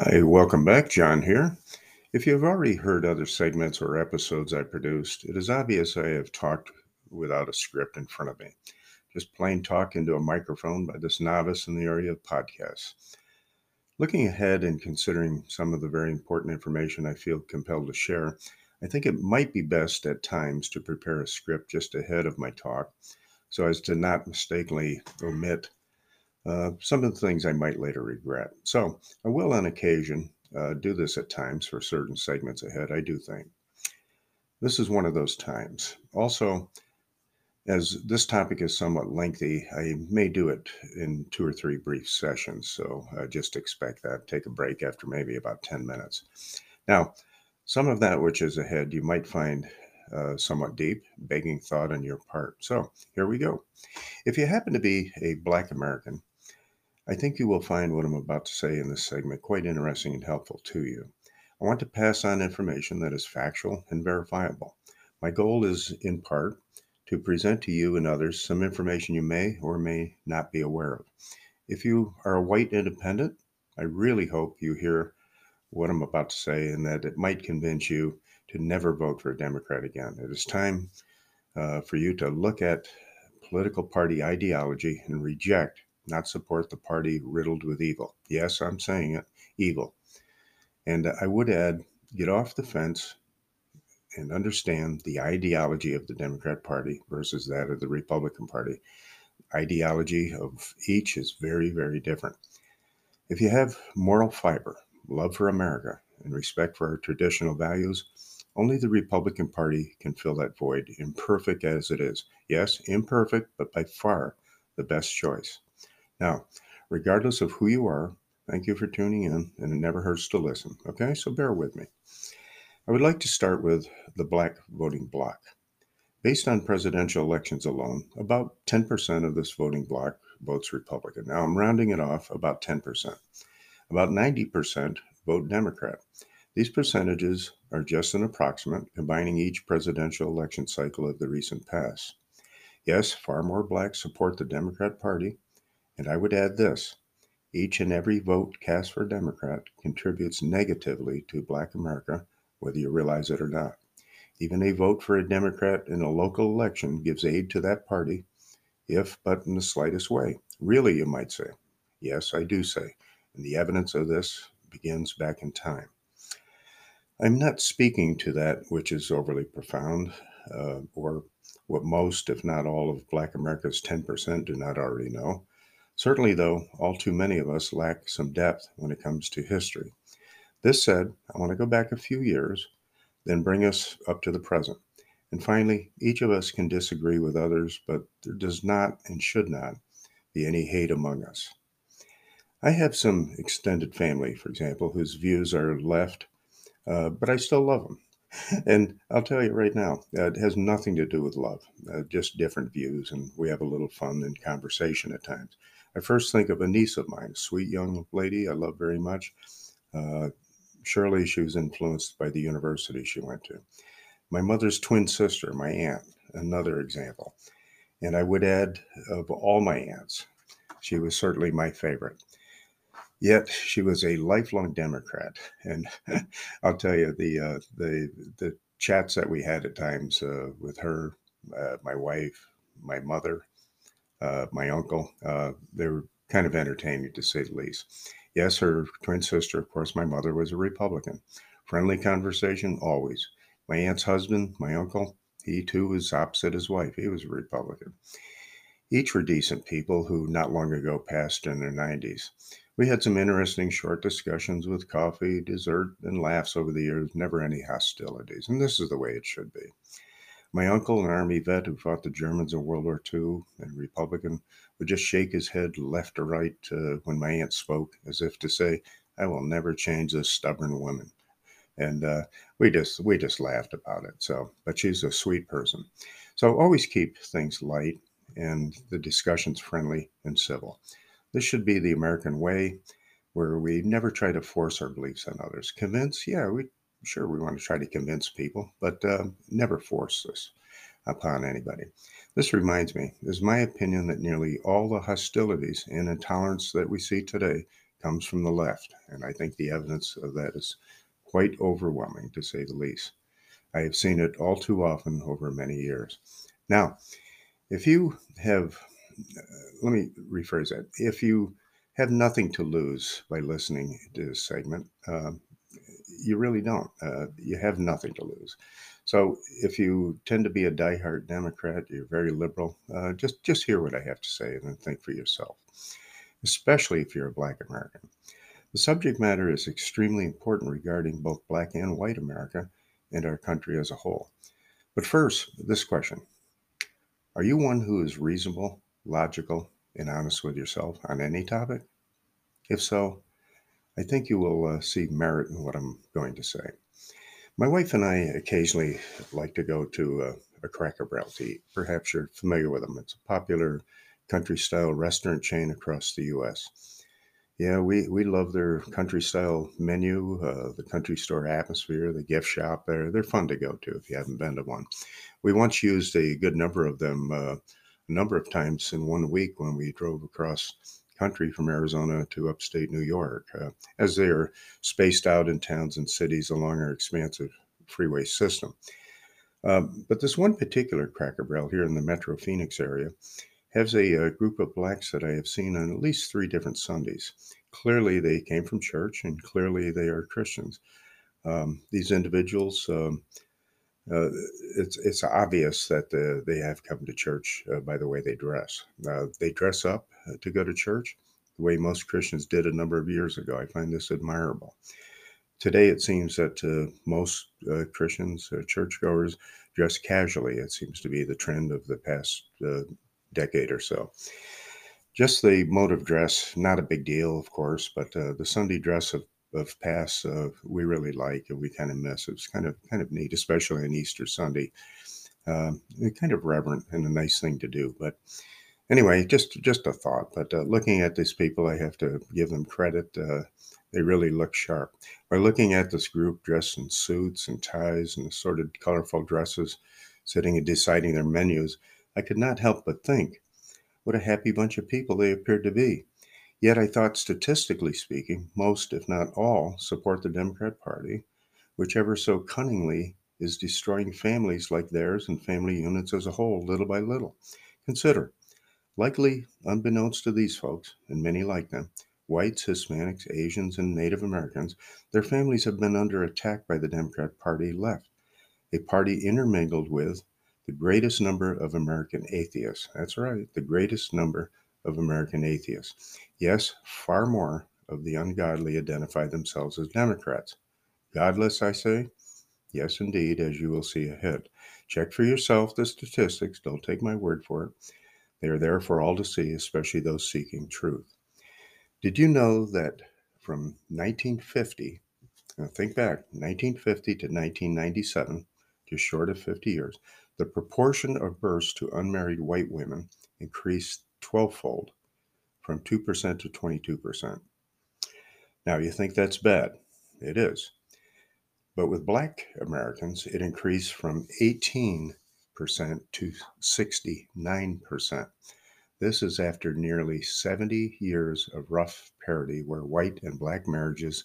Hi, welcome back. John here. If you have already heard other segments or episodes I produced, it is obvious I have talked without a script in front of me. Just plain talk into a microphone by this novice in the area of podcasts. Looking ahead and considering some of the very important information I feel compelled to share, I think it might be best at times to prepare a script just ahead of my talk so as to not mistakenly omit uh, some of the things I might later regret. So I will, on occasion, uh, do this at times for certain segments ahead, I do think. This is one of those times. Also, as this topic is somewhat lengthy, I may do it in two or three brief sessions. So uh, just expect that. Take a break after maybe about 10 minutes. Now, some of that which is ahead you might find uh, somewhat deep, begging thought on your part. So here we go. If you happen to be a Black American, I think you will find what I'm about to say in this segment quite interesting and helpful to you. I want to pass on information that is factual and verifiable. My goal is, in part, to present to you and others some information you may or may not be aware of. If you are a white independent, I really hope you hear what I'm about to say and that it might convince you to never vote for a Democrat again. It is time uh, for you to look at political party ideology and reject not support the party riddled with evil. Yes, I'm saying it, evil. And I would add, get off the fence and understand the ideology of the Democrat Party versus that of the Republican Party. Ideology of each is very, very different. If you have moral fiber, love for America, and respect for our traditional values, only the Republican Party can fill that void, imperfect as it is. Yes, imperfect, but by far the best choice. Now, regardless of who you are, thank you for tuning in, and it never hurts to listen. Okay, so bear with me. I would like to start with the black voting bloc. Based on presidential elections alone, about 10% of this voting bloc votes Republican. Now I'm rounding it off about 10%. About 90% vote Democrat. These percentages are just an approximate, combining each presidential election cycle of the recent past. Yes, far more blacks support the Democrat Party, and I would add this each and every vote cast for a Democrat contributes negatively to Black America, whether you realize it or not. Even a vote for a Democrat in a local election gives aid to that party, if but in the slightest way. Really, you might say. Yes, I do say. And the evidence of this begins back in time. I'm not speaking to that which is overly profound, uh, or what most, if not all, of Black America's 10% do not already know. Certainly, though, all too many of us lack some depth when it comes to history. This said, I want to go back a few years, then bring us up to the present. And finally, each of us can disagree with others, but there does not and should not be any hate among us. I have some extended family, for example, whose views are left, uh, but I still love them. And I'll tell you right now, uh, it has nothing to do with love, uh, just different views, and we have a little fun and conversation at times. I first think of a niece of mine, sweet young lady I love very much. Uh, surely she was influenced by the university she went to. My mother's twin sister, my aunt, another example. And I would add, of all my aunts, she was certainly my favorite. Yet she was a lifelong Democrat, and I'll tell you the uh, the the chats that we had at times uh, with her, uh, my wife, my mother, uh, my uncle. Uh, they were kind of entertaining to say the least. Yes, her twin sister, of course, my mother was a Republican. Friendly conversation, always. My aunt's husband, my uncle, he too was opposite his wife. He was a Republican. Each were decent people who not long ago passed in their 90s. We had some interesting short discussions with coffee, dessert, and laughs over the years, never any hostilities. And this is the way it should be. My uncle, an Army vet who fought the Germans in World War II and Republican, would just shake his head left or right uh, when my aunt spoke, as if to say, "I will never change this stubborn woman." And uh, we just we just laughed about it. So, but she's a sweet person. So always keep things light and the discussions friendly and civil. This should be the American way, where we never try to force our beliefs on others. Convince, yeah, we sure we want to try to convince people, but uh, never force this upon anybody. This reminds me, it is my opinion that nearly all the hostilities and intolerance that we see today comes from the left, and I think the evidence of that is quite overwhelming, to say the least. I have seen it all too often over many years. Now, if you have, let me rephrase that. If you have nothing to lose by listening to this segment, uh, you really don't. Uh, you have nothing to lose. So if you tend to be a diehard Democrat, you're very liberal, uh, just just hear what I have to say and then think for yourself. Especially if you're a Black American. The subject matter is extremely important regarding both Black and White America and our country as a whole. But first, this question Are you one who is reasonable, logical, and honest with yourself on any topic? If so, I think you will uh, see merit in what I'm going to say. My wife and I occasionally like to go to a, a Cracker Barrel to eat. Perhaps you're familiar with them. It's a popular country style restaurant chain across the U.S. Yeah, we, we love their country style menu, uh, the country store atmosphere, the gift shop there. They're fun to go to if you haven't been to one. We once used a good number of them uh, a number of times in one week when we drove across country from Arizona to upstate New York, uh, as they are spaced out in towns and cities along our expansive freeway system. Um, but this one particular Cracker Barrel here in the Metro Phoenix area has a, a, uh, group of blacks that I have seen on at least three different Sundays. Clearly, they came from church, and clearly, they are Christians. Um, these individuals um, uh, it's it's obvious that uh, they have come to church uh, by the way they dress. Uh, they dress up uh, to go to church the way most Christians did a number of years ago. I find this admirable. Today, it seems that uh, most Christians, churchgoers, dress casually. It seems to be the trend of the past decade or so. Just the mode of dress, not a big deal, of course, but the Sunday dress of of past uh, we really like and we kind of miss. It was kind of kind of neat, especially on Easter Sunday. Um, kind of reverent and a nice thing to do. But anyway, just just a thought. But uh, looking at these people, I have to give them credit. Uh, they really look sharp. By looking at this group dressed in suits and ties and assorted colorful dresses, sitting and deciding their menus, I could not help but think, what a happy bunch of people they appeared to be. Yet I thought, statistically speaking, most, if not all, support the Democrat Party, whichever so cunningly is destroying families like theirs and family units as a whole, little by little. Consider, likely unbeknownst to these folks, and many like them, whites, Hispanics, Asians, and Native Americans, their families have been under attack by the Democrat Party left, a party intermingled with the greatest number of American atheists. That's right, the greatest number of American atheists. Yes, far more of the ungodly identify themselves as Democrats. Godless, I say? Yes, indeed, as you will see ahead. Check for yourself the statistics. Don't take my word for it. They are there for all to see, especially those seeking truth. Did you know that from 1950, now think back, 1950 to 1997, just short of 50 years, the proportion of births to unmarried white women increased 12 fold from 2% to 22%. Now, you think that's bad. It is. But with black Americans, it increased from 18% to 69%. This is after nearly 70 years of rough parity where white and black marriages,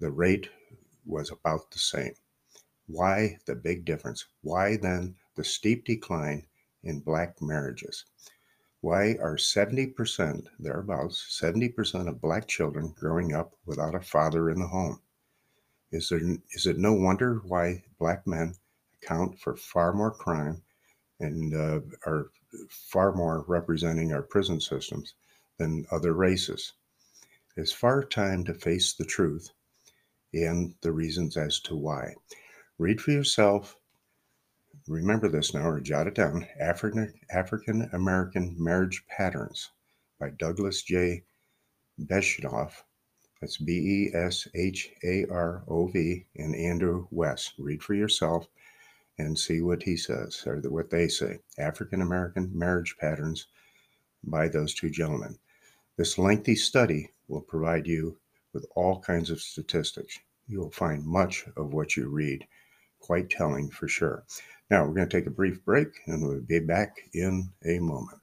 the rate was about the same. Why the big difference? Why then the steep decline in black marriages? Why are 70%, thereabouts, 70% of black children growing up without a father in the home? Is, there, is it no wonder why black men account for far more crime and uh, are far more representing our prison systems than other races? It's far time to face the truth and the reasons as to why. Read for yourself remember this now or jot it down African American Marriage Patterns by Douglas J. Besharov. That's B E S H A R O V and Andrew West. Read for yourself and see what he says or what they say. African American Marriage Patterns by those two gentlemen. This lengthy study will provide you with all kinds of statistics. You will find much of what you read quite telling for sure. Now, we're going to take a brief break and we'll be back in a moment.